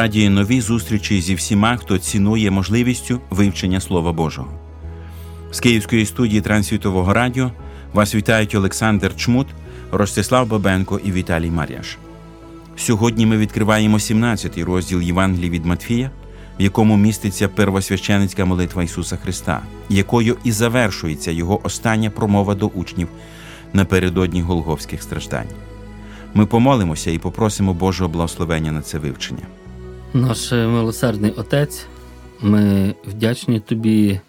Ми раді новій зустрічі зі всіма, хто цінує можливістю вивчення Слова Божого. З Київської студії Трансвітового радіо вас вітають Олександр Чмут, Ростислав Бабенко і Віталій Мар'яш. Сьогодні ми відкриваємо 17-й розділ Євангелії від Матфія, в якому міститься первосвященицька молитва Ісуса Христа, якою і завершується його остання промова до учнів напередодні голговських страждань. Ми помолимося і попросимо Божого благословення на це вивчення. Наш милосердний Отець, ми вдячні Тобі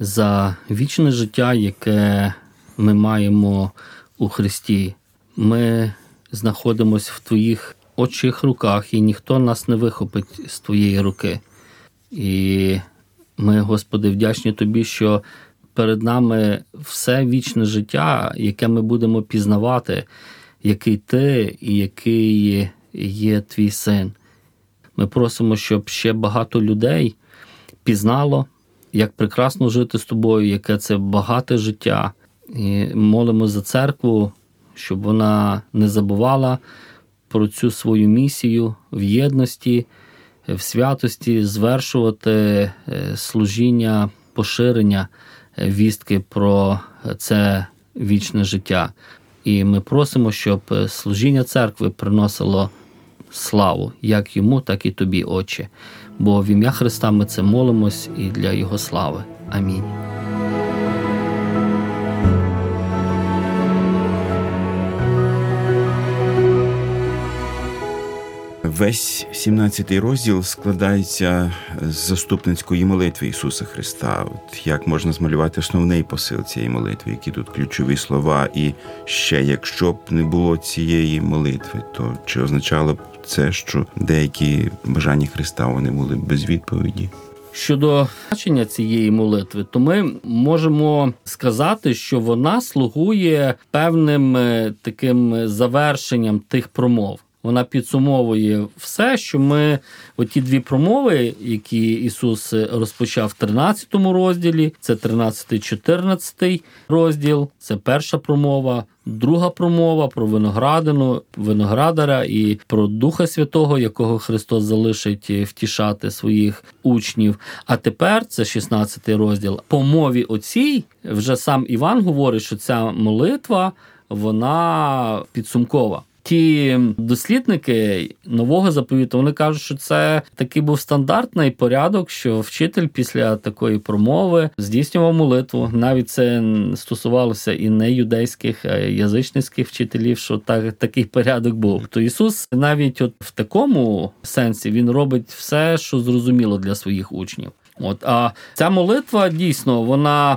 за вічне життя, яке ми маємо у Христі. Ми знаходимося в Твоїх очих руках, і ніхто нас не вихопить з Твоєї руки. І ми, Господи, вдячні Тобі, що перед нами все вічне життя, яке ми будемо пізнавати, який ти і який є твій син. Ми просимо, щоб ще багато людей пізнало, як прекрасно жити з тобою, яке це багате життя. І молимо за церкву, щоб вона не забувала про цю свою місію в єдності, в святості, звершувати е, служіння, поширення е, вістки про це вічне життя. І ми просимо, щоб е, служіння церкви приносило славу, як йому, так і тобі, Отче. Бо в ім'я Христа ми це молимось і для Його слави. Амінь. Весь 17-й розділ складається з заступницької молитви Ісуса Христа. От Як можна змалювати основний посил цієї молитви, які тут ключові слова, і ще якщо б не було цієї молитви, то чи означало б це, що деякі бажання Христа вони були без відповіді? Щодо бачення цієї молитви, то ми можемо сказати, що вона слугує певним е, таким завершенням тих промов. Вона підсумовує все, що ми, оті дві промови, які Ісус розпочав в 13 розділі, це 13-14 розділ, це перша промова, друга промова про виноградину, виноградаря і про Духа Святого, якого Христос залишить втішати своїх учнів. А тепер це 16 розділ. По мові оцій вже сам Іван говорить, що ця молитва вона підсумкова ті дослідники нового заповіту вони кажуть, що це такий був стандартний порядок, що вчитель після такої промови здійснював молитву. Навіть це стосувалося і не юдейських, а язичницьких вчителів, що так, такий порядок був. То Ісус навіть от в такому сенсі він робить все, що зрозуміло для своїх учнів. От, А ця молитва дійсно вона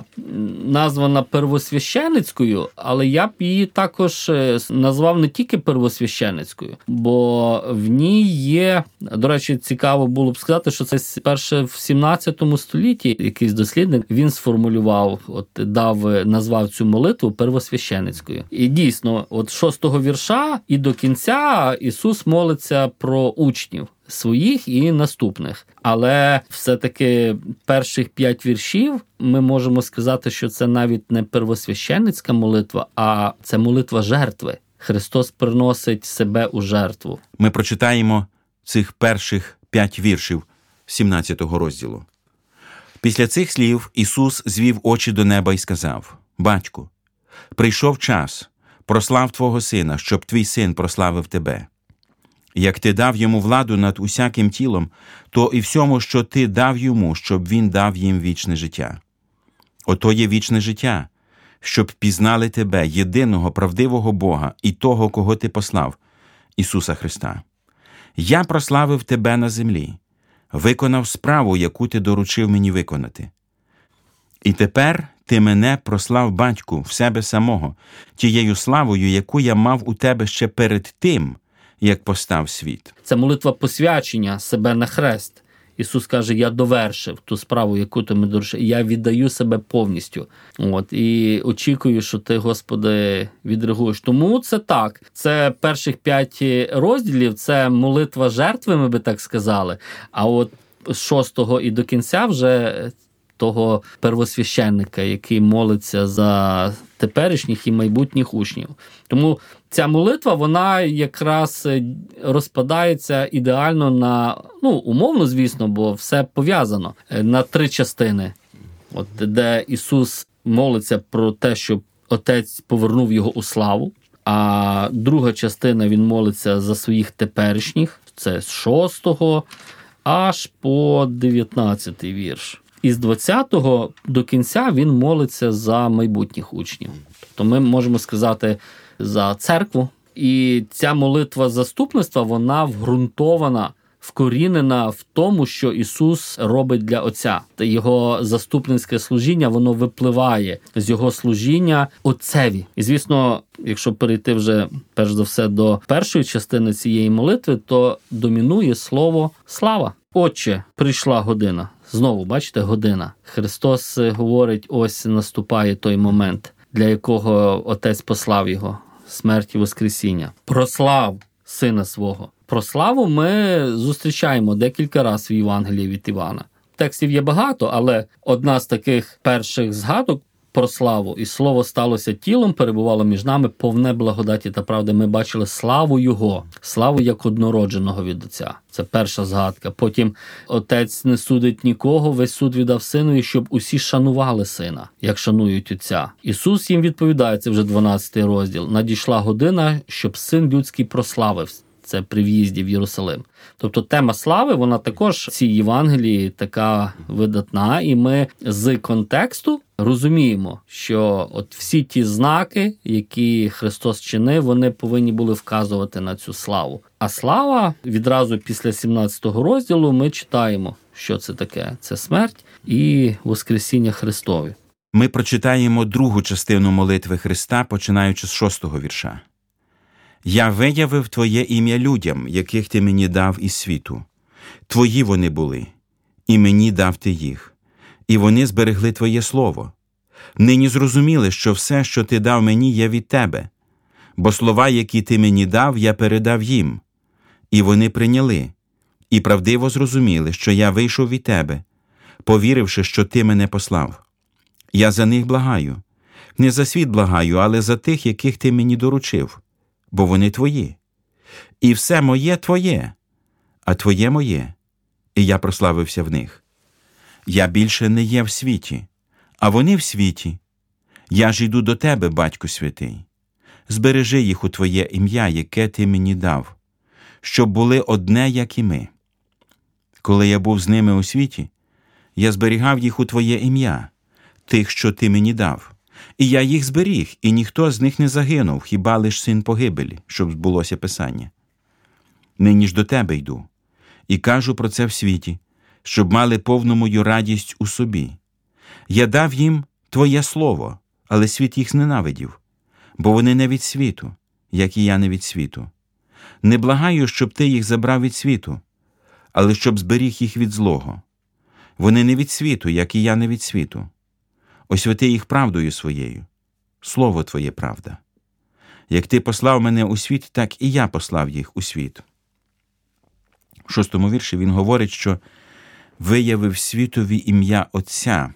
названа первосвященицькою, але я б її також е, назвав не тільки первосвященицькою, бо в ній є, до речі, цікаво було б сказати, що це перше в 17 столітті якийсь дослідник він сформулював, от дав, назвав цю молитву первосвященицькою. І дійсно, от шостого вірша і до кінця Ісус молиться про учнів своїх і наступних. Але все-таки перших п'ять віршів ми можемо сказати, що це навіть не первосвященницька молитва, а це молитва жертви. Христос приносить себе у жертву. Ми прочитаємо цих перших п'ять віршів 17-го розділу. Після цих слів Ісус звів очі до неба і сказав: Батьку, прийшов час, прослав Твого сина, щоб твій син прославив тебе Як ти дав йому владу над усяким тілом, то і всьому, що ти дав йому, щоб він дав їм вічне життя. Ото є вічне життя, щоб пізнали тебе, єдиного правдивого Бога і того, кого ти послав, Ісуса Христа. Я прославив тебе на землі, виконав справу, яку ти доручив мені виконати. І тепер ти мене прослав батьку в себе самого, тією славою, яку я мав у тебе ще перед тим, як постав світ. Це молитва посвячення себе на хрест. Ісус каже: Я довершив ту справу, яку ти мені доручив. Я віддаю себе повністю. От і очікую, що ти, Господи, відреагуєш. Тому це так. Це перших п'ять розділів, це молитва жертви, ми би так сказали. А от з шостого і до кінця вже того первосвященника, який молиться за теперішніх і майбутніх учнів. Тому ця молитва вона якраз е, розпадається ідеально на ну умовно, звісно, бо все пов'язано е, на три частини, от де Ісус молиться про те, щоб Отець повернув його у славу. А друга частина він молиться за своїх теперішніх, це з 6 аж по 19 вірш. І з 20-го до кінця він молиться за майбутніх учнів. Тобто ми можемо сказати за церкву. І ця молитва заступництва вона вґрунтована, вкорінена в тому, що Ісус робить для Отця. Та його заступницьке служіння воно випливає з його служіння Отцеві. І звісно, якщо перейти вже перш за все до першої частини цієї молитви, то домінує слово слава. Отче, прийшла година. Знову, бачите, година. Христос е, говорить: ось наступає той момент, для якого Отець послав його смерть і Воскресіння. Прослав сина свого. Про славу ми зустрічаємо декілька разів в Євангелії від Івана. Текстів є багато, але одна з таких перших згадок про славу, і слово сталося тілом, перебувало між нами повне благодаті та правди. Ми бачили славу Його, славу як однородженого від Отця. Це перша згадка. Потім отець не судить нікого, весь суд віддав синові, щоб усі шанували сина, як шанують отця. Ісус їм відповідає, це вже 12 розділ. Надійшла година, щоб син людський прославився це при в'їзді в Єрусалим. Тобто тема слави, вона також в цій Євангелії така видатна, і ми з контексту розуміємо, що от всі ті знаки, які Христос чинив, вони повинні були вказувати на цю славу. А слава відразу після 17 розділу ми читаємо, що це таке: це смерть і Воскресіння Христові. Ми прочитаємо другу частину молитви Христа, починаючи з шостого вірша. Я виявив Твоє ім'я людям, яких ти мені дав із світу. Твої вони були, і мені дав ти їх, і вони зберегли Твоє Слово. Нині зрозуміли, що все, що ти дав мені, є від тебе, бо слова, які ти мені дав, я передав їм, і вони прийняли, і правдиво зрозуміли, що я вийшов від тебе, повіривши, що ти мене послав. Я за них благаю, не за світ благаю, але за тих, яких ти мені доручив бо вони твої. І все моє твоє, а твоє моє, і я прославився в них. Я більше не є в світі, а вони в світі. Я ж йду до тебе, Батько святий. Збережи їх у Твоє ім'я, яке ти мені дав, щоб були одне, як і ми. Коли я був з ними у світі, я зберігав їх у Твоє ім'я, тих, що ти мені дав. І я їх зберіг, і ніхто з них не загинув, хіба лиш син погибелі, щоб збулося Писання. Нині ж до тебе йду, і кажу про це в світі, щоб мали повну мою радість у собі. Я дав їм Твоє слово, але світ їх зненавидів, бо вони не від світу, як і я не від світу. Не благаю, щоб ти їх забрав від світу, але щоб зберіг їх від злого. Вони не від світу, як і я не від світу освяти їх правдою своєю, слово Твоє правда. Як ти послав мене у світ, так і я послав їх у світ. В шостому вірші він говорить, що виявив світові ім'я Отця,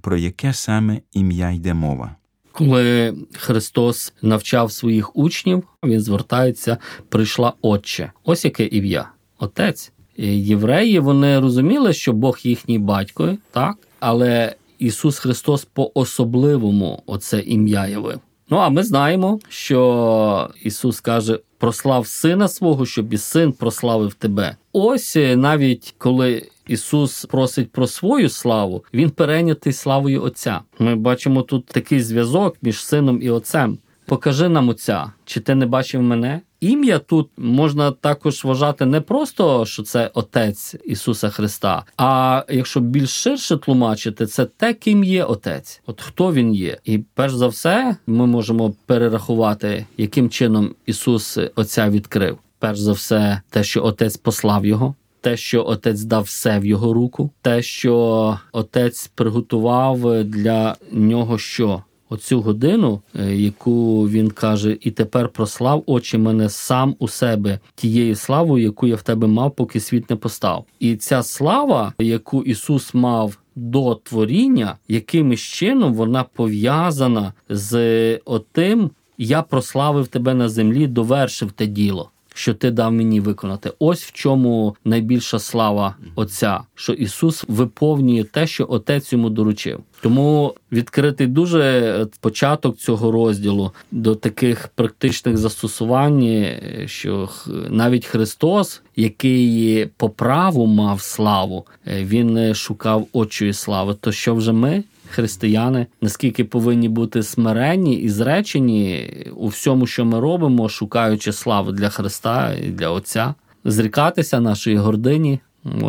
про яке саме ім'я йде мова. Коли Христос навчав своїх учнів, він звертається, прийшла Отче. Ось яке ім'я, Отець. Євреї вони розуміли, що Бог їхній батько, так, але Ісус Христос по особливому оце ім'я явив. Ну а ми знаємо, що Ісус каже: прослав сина свого, щоб і син прославив тебе. Ось е, навіть коли Ісус просить про свою славу, він перейнятий славою Отця. Ми бачимо тут такий зв'язок між сином і отцем. Покажи нам Отця, чи ти не бачив мене? Ім'я тут можна також вважати не просто, що це Отець Ісуса Христа, а якщо більш ширше тлумачити, це те, ким є Отець. От хто він є. І перш за все, ми можемо перерахувати, яким чином Ісус Отця відкрив. Перш за все, те, що Отець послав його. Те, що отець дав все в його руку, те, що отець приготував для нього що оцю годину, е, яку він каже, і тепер прослав очі мене сам у себе тією славою, яку я в тебе мав, поки світ не постав. І ця слава, яку Ісус мав. До творіння, якимось чином вона пов'язана з отим, я прославив тебе на землі, довершив те діло що ти дав мені виконати. Ось в чому найбільша слава Отця, що Ісус виповнює те, що Отець йому доручив. Тому відкритий дуже початок цього розділу до таких практичних застосувань, що навіть Христос, який по праву мав славу, він шукав очої слави. То що вже ми? Християни, наскільки повинні бути смиренні і зречені у всьому, що ми робимо, шукаючи славу для Христа і для Отця, зрікатися нашої гордині.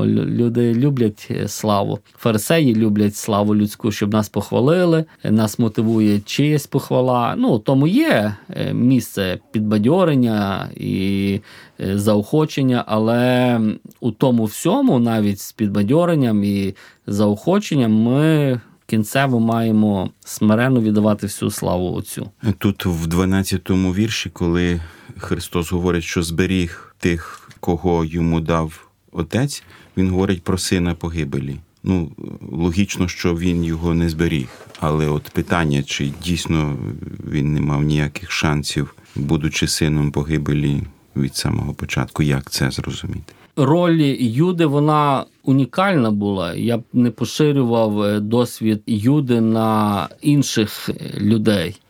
Люди люблять е, славу. Фарисеї люблять славу людську, щоб нас похвалили. Нас мотивує чиясь похвала. Ну тому є е, місце підбадьорення і е, заохочення, але у тому всьому, навіть з підбадьоренням і заохоченням, ми кінцево маємо смиренно віддавати всю славу Отцю. Тут в 12-му вірші, коли Христос говорить, що зберіг тих, кого йому дав Отець, він говорить про сина погибелі. Ну, логічно, що він його не зберіг. Але от питання, чи дійсно він не мав ніяких шансів, будучи сином погибелі від самого початку, як це зрозуміти? роль Юди вона унікальна була. Я б не поширював е, досвід Юди на інших е, людей.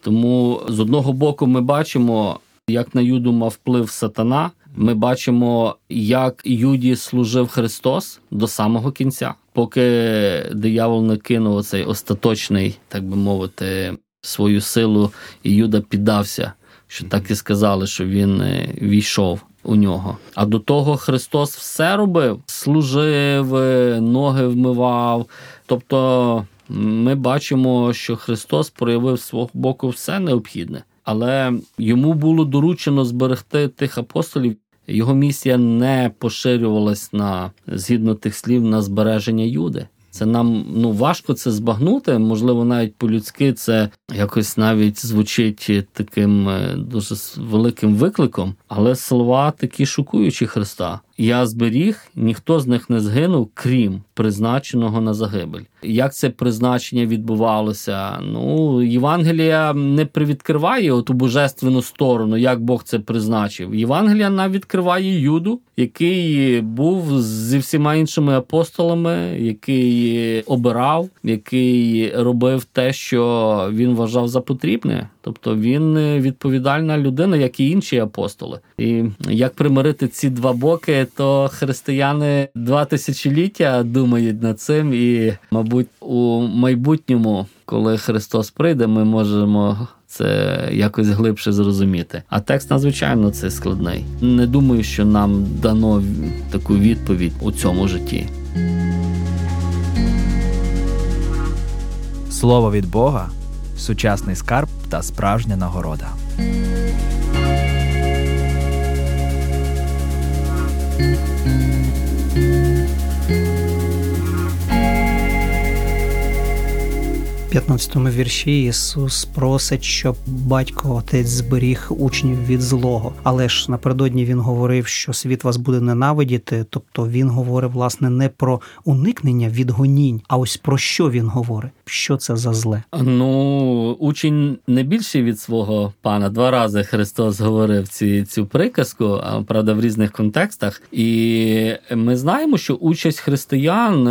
Тому з одного боку ми бачимо, як на Юду мав вплив сатана. Ми бачимо, як Юді служив Христос до самого кінця, поки диявол не кинув цей остаточний, так би мовити, свою силу, і Юда піддався. Що так і сказали, що він е, війшов у нього. А до того Христос все робив, служив, ноги вмивав. Тобто ми бачимо, що Христос проявив з свого боку все необхідне, але йому було доручено зберегти тих апостолів. Його місія не поширювалась на згідно тих слів на збереження Юди. Це нам ну важко це збагнути. Можливо, навіть по-людськи це якось навіть звучить таким е, дуже великим викликом, але слова такі шокуючі Христа я зберіг, ніхто з них не згинув, крім призначеного на загибель. Як це призначення відбувалося? Ну, Євангелія не привідкриває оту божественну сторону, як Бог це призначив. Євангелія нам відкриває Юду, який був зі всіма іншими апостолами, який обирав, який робив те, що він вважав за потрібне. Тобто він відповідальна людина, як і інші апостоли. І як примирити ці два боки, то християни два тисячоліття думають над цим, і, мабуть, у майбутньому, коли Христос прийде, ми можемо. Це якось глибше зрозуміти. А текст надзвичайно це складний. Не думаю, що нам дано таку відповідь у цьому житті. Слово від Бога сучасний скарб та справжня нагорода. 15 вірші Ісус просить, щоб батько отець зберіг учнів від злого. Але ж напередодні він говорив, що світ вас буде ненавидіти. Тобто він говорив власне не про уникнення від гонінь, а ось про що він говорить. Що це за зле? Ну учень не більший від свого пана. Два рази Христос говорив ці цю приказку, а правда в різних контекстах. І ми знаємо, що участь християн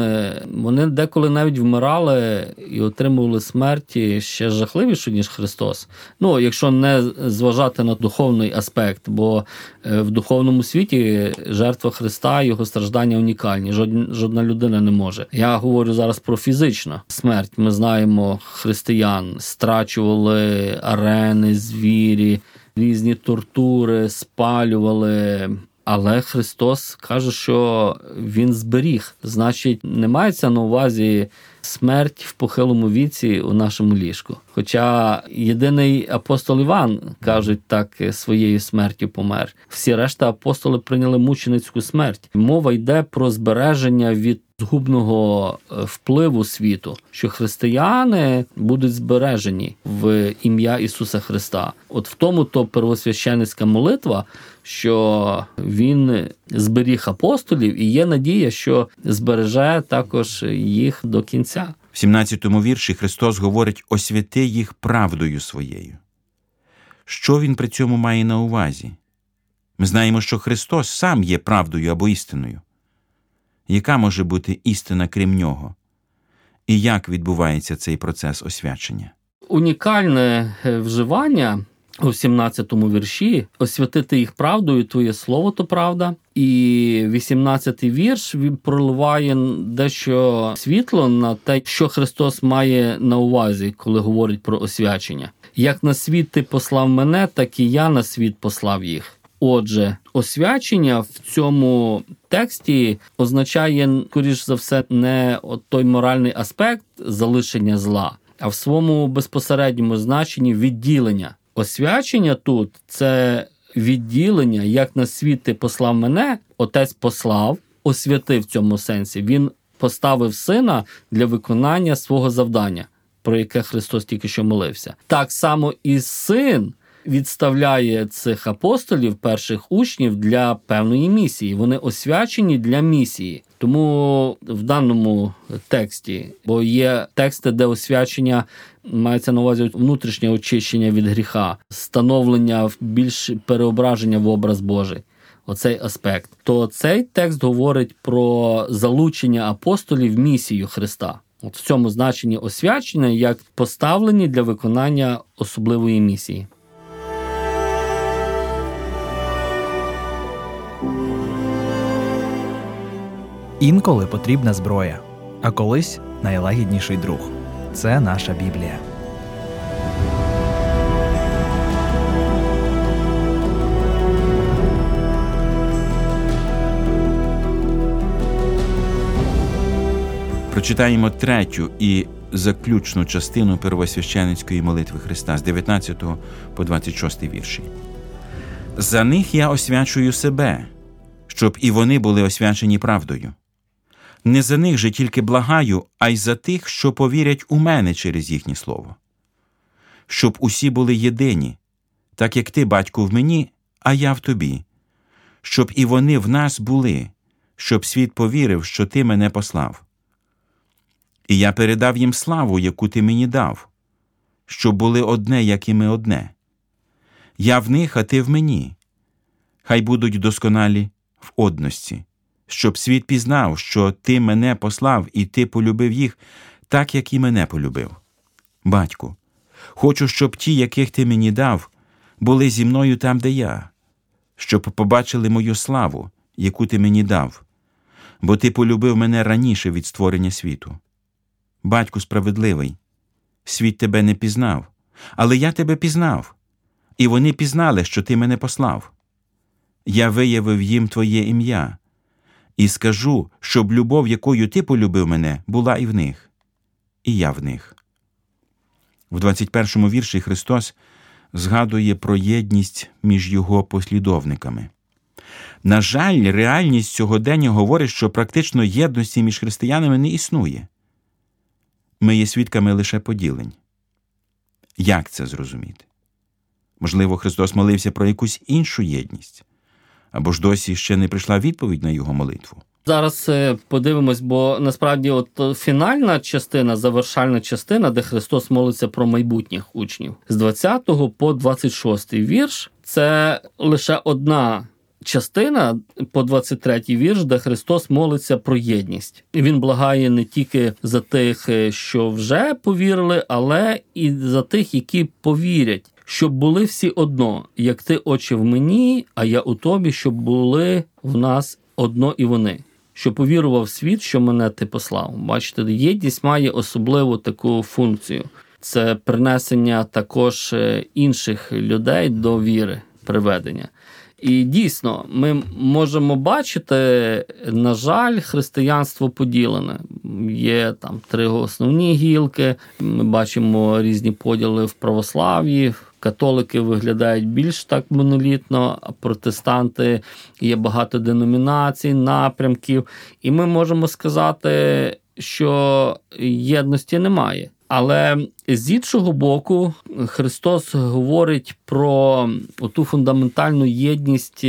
вони деколи навіть вмирали і отримували минуле смерті ще жахливіше, ніж Христос. Ну, якщо не зважати на духовний аспект, бо е, в духовному світі жертва Христа, його страждання унікальні. Жодна людина не може. Я говорю зараз про фізичну смерть. Ми знаємо християн, страчували арени, звірі, різні тортури, спалювали. Але Христос каже, що Він зберіг. Значить, не мається на увазі смерть в похилому віці у нашому ліжку. Хоча єдиний апостол Іван кажуть, так своєю смертю помер. Всі решта апостоли прийняли мученицьку смерть. Мова йде про збереження від згубного е, впливу світу, що християни будуть збережені в ім'я Ісуса Христа. От в тому то первосвященницька молитва, що він зберіг апостолів, і є надія, що збереже також їх до кінця. В 17-му вірші Христос говорить освяти їх правдою своєю. Що Він при цьому має на увазі? Ми знаємо, що Христос сам є правдою або істиною. Яка може бути істина крім нього? І як відбувається цей процес освячення? Унікальне е, вживання у 17-му вірші освятити їх правдою, твоє слово то правда. І 18-й вірш він проливає дещо світло на те, що Христос має на увазі, коли говорить про освячення. Як на світ ти послав мене, так і я на світ послав їх. Отже, освячення в цьому тексті означає, скоріш за все, не той моральний аспект залишення зла, а в своєму безпосередньому значенні відділення. Освячення тут це відділення, як на світ ти послав мене, отець послав, освятив в цьому сенсі. Він поставив сина для виконання свого завдання, про яке Христос тільки що молився. Так само і син відставляє цих апостолів, перших учнів для певної місії. Вони освячені для місії. Тому в даному тексті, бо є тексти, де освячення мається на увазі внутрішнє очищення від гріха, становлення більш переображення в образ Божий. Оцей аспект, то цей текст говорить про залучення апостолів в місію Христа. От в цьому значенні освячення як поставлені для виконання особливої місії. Інколи потрібна зброя, а колись найлагідніший друг. Це наша Біблія. Прочитаємо третю і заключну частину первосвященицької молитви Христа з 19 по 26 вірші. За них я освячую себе, щоб і вони були освячені правдою. Не за них же тільки благаю, а й за тих, що повірять у мене через їхнє слово, щоб усі були єдині, так як ти, батько, в мені, а я в тобі, щоб і вони в нас були, щоб світ повірив, що ти мене послав. І я передав їм славу, яку ти мені дав, щоб були одне, як і ми одне. Я в них, а ти в мені. Хай будуть досконалі в одності щоб світ пізнав, що ти мене послав і ти полюбив їх так, як і мене полюбив. Батьку, хочу, щоб ті, яких ти мені дав, були зі мною там, де я, щоб побачили мою славу, яку ти мені дав, бо ти полюбив мене раніше від створення світу. Батьку справедливий, світ тебе не пізнав, але я тебе пізнав, і вони пізнали, що ти мене послав. Я виявив їм Твоє ім'я і скажу, щоб любов, якою ти полюбив мене, була і в них, і я в них. В 21 вірші Христос згадує про єдність між його послідовниками. На жаль, реальність сьогодення говорить, що практично єдності між християнами не існує. Ми є свідками лише поділень. Як це зрозуміти? Можливо, Христос молився про якусь іншу єдність або ж досі ще не прийшла відповідь на його молитву. Зараз е, подивимось, бо насправді, от фінальна частина, завершальна частина, де Христос молиться про майбутніх учнів, з 20 по 26 вірш, це лише одна частина по 23-й вірш, де Христос молиться про єдність. І Він благає не тільки за тих, е, що вже повірили, але і за тих, які повірять. Щоб були всі одно, як ти, очі, в мені, а я у тобі, щоб були в нас одно і вони що повірував світ, що мене ти послав. Бачите, єдність має особливу таку функцію. Це принесення також е, інших людей до віри, приведення. І дійсно, ми можемо бачити, на жаль, християнство поділене. Є там три основні гілки. Ми бачимо різні поділи в православ'ї. Католики виглядають більш так монолітно, а протестанти є багато деномінацій, напрямків, і ми можемо сказати, що єдності немає. Але з іншого боку, Христос говорить про ту фундаментальну єдність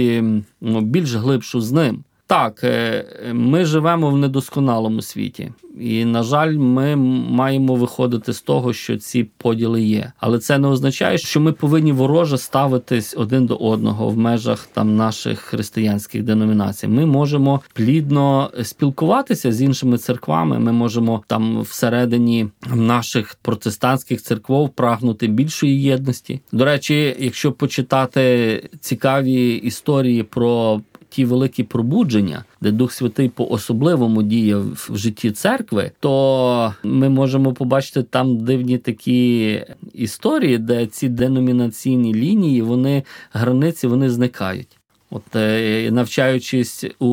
ну, більш глибшу з ним. Так, е, ми живемо в недосконалому світі, і на жаль, ми маємо виходити з того, що ці поділи є. Але це не означає, що ми повинні вороже ставитись один до одного в межах там наших християнських деномінацій. Ми можемо плідно спілкуватися з іншими церквами. Ми можемо там всередині наших протестантських церков прагнути більшої єдності. До речі, якщо почитати цікаві історії про ті великі пробудження, де Дух Святий по особливому діє в житті церкви, то ми можемо побачити там дивні такі історії, де ці деномінаційні лінії, вони границі вони зникають. От е, навчаючись у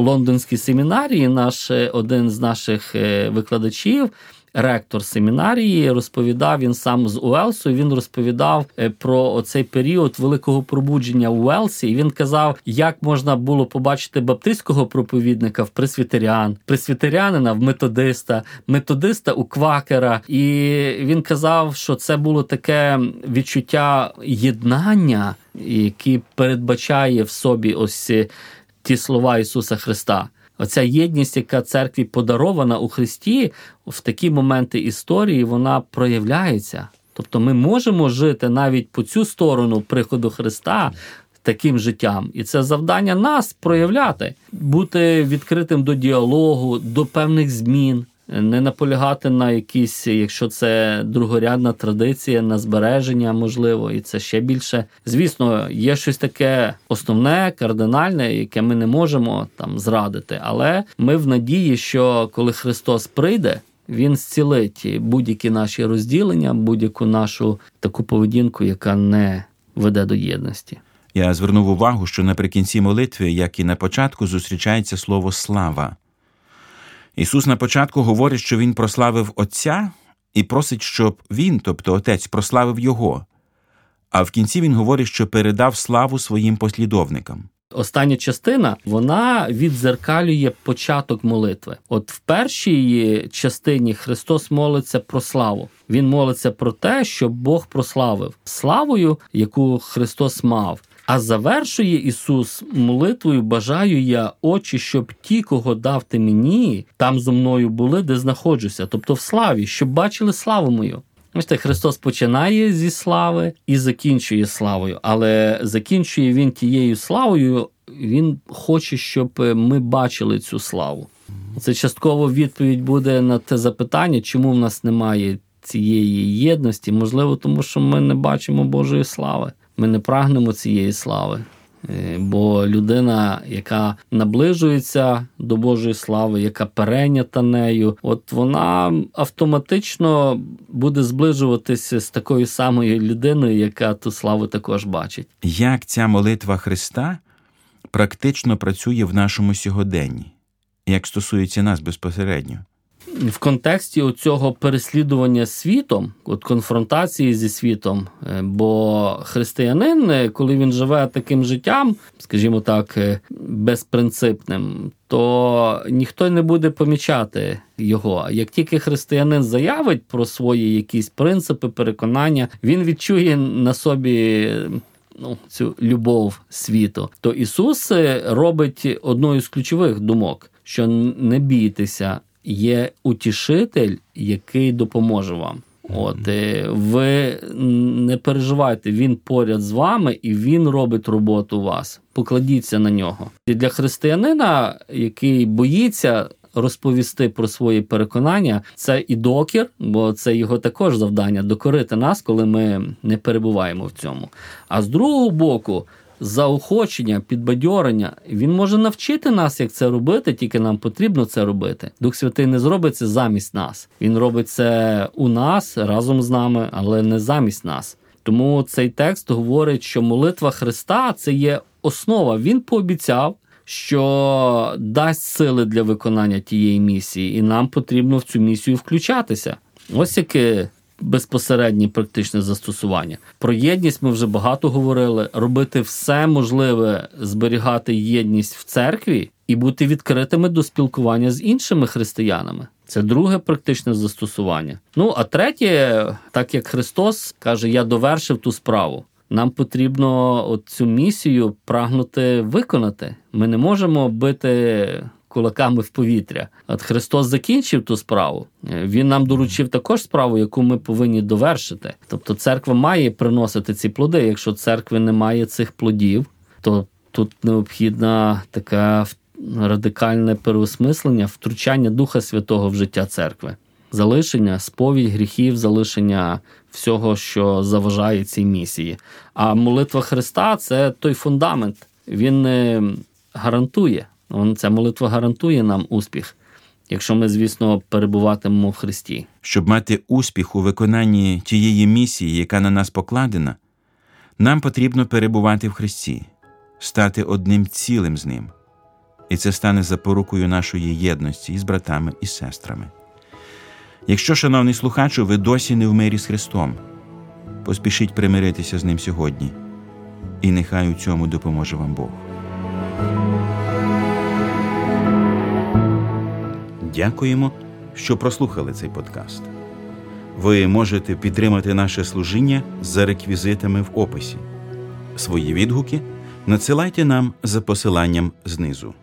лондонській семінарії, наш е, один з наших е, викладачів ректор семінарії, розповідав він сам з Уелсу. Він розповідав е, про оцей період великого пробудження у Уелсі. І Він казав, як можна було побачити баптистського проповідника в пресвітеріан, пресвітерянина в методиста, методиста у квакера. І він казав, що це було таке відчуття єднання, яке передбачає в собі ось ті слова Ісуса Христа. Оця єдність, яка церкві подарована у Христі, в такі моменти історії вона проявляється. Тобто ми можемо жити навіть по цю сторону приходу Христа таким життям. І це завдання нас проявляти, бути відкритим до діалогу, до певних змін не наполягати на якісь, якщо це другорядна традиція, на збереження можливо, і це ще більше. Звісно, є щось таке основне, кардинальне, яке ми не можемо там зрадити. Але ми в надії, що коли Христос прийде. Він зцілить будь-які наші розділення, будь-яку нашу таку поведінку, яка не веде до єдності. Я звернув увагу, що наприкінці молитви, як і на початку, зустрічається слово слава. Ісус на початку говорить, що Він прославив Отця і просить, щоб Він, тобто Отець, прославив Його. А в кінці він говорить, що передав славу своїм послідовникам. Остання частина вона відзеркалює початок молитви. От в першій частині Христос молиться про славу. Він молиться про те, щоб Бог прославив славою, яку Христос мав. А завершує Ісус молитвою, бажаю я очі, щоб ті, кого дав ти мені, там зо мною були, де знаходжуся, тобто в славі, щоб бачили славу мою. Бачите, Христос починає зі слави і закінчує славою, але закінчує він тією славою, він хоче, щоб ми бачили цю славу. Це частково відповідь буде на те запитання, чому в нас немає цієї єдності, можливо, тому що ми не бачимо Божої слави. Ми не прагнемо цієї слави. Е, бо людина, яка наближується до Божої слави, яка перейнята нею, от вона автоматично буде зближуватися з такою самою людиною, яка ту славу також бачить. Як ця молитва Христа практично працює в нашому сьогоденні, як стосується нас безпосередньо? В контексті цього переслідування світом, от конфронтації зі світом, е, бо християнин, е, коли він живе таким життям, скажімо так, е, безпринципним, то ніхто не буде помічати його. Як тільки християнин заявить про свої якісь принципи, переконання, він відчує на собі. Ну, цю любов світу, то Ісус робить одною з ключових думок, що не бійтеся є утішитель, який допоможе вам. От е, ви не переживайте, він поряд з вами і він робить роботу у вас. Покладіться на нього. І для християнина, який боїться. Розповісти про свої переконання це і докір, бо це його також завдання докорити нас, коли ми не перебуваємо в цьому. А з другого боку, заохочення, підбадьорення, він може навчити нас, як це робити, тільки нам потрібно це робити. Дух Святий не зробить це замість нас. Він робить це у нас разом з нами, але не замість нас. Тому цей текст говорить, що молитва Христа це є основа. Він пообіцяв. Що дасть сили для виконання тієї місії, і нам потрібно в цю місію включатися. Ось яке безпосереднє практичне застосування. Про єдність ми вже багато говорили. Робити все можливе зберігати єдність в церкві і бути відкритими до спілкування з іншими християнами. Це друге практичне застосування. Ну а третє, так як Христос каже, я довершив ту справу. Нам потрібно цю місію прагнути виконати. Ми не можемо бити кулаками в повітря. От Христос закінчив ту справу. Він нам доручив також справу, яку ми повинні довершити. Тобто, церква має приносити ці плоди. Якщо церкви немає цих плодів, то тут необхідна така радикальне переосмислення, втручання Духа Святого в життя церкви. Залишення, сповідь гріхів, залишення всього, що заважає цій місії. А молитва Христа це той фундамент. Він не гарантує, Ця молитва гарантує нам успіх, якщо ми, звісно, перебуватимемо в Христі. Щоб мати успіх у виконанні тієї місії, яка на нас покладена, нам потрібно перебувати в Христі, стати одним цілим з Ним. І це стане запорукою нашої єдності із братами і сестрами. Якщо, шановний слухачу, ви досі не в мирі з Христом, поспішіть примиритися з Ним сьогодні, і нехай у цьому допоможе вам Бог. Дякуємо, що прослухали цей подкаст. Ви можете підтримати наше служіння за реквізитами в описі. Свої відгуки надсилайте нам за посиланням знизу.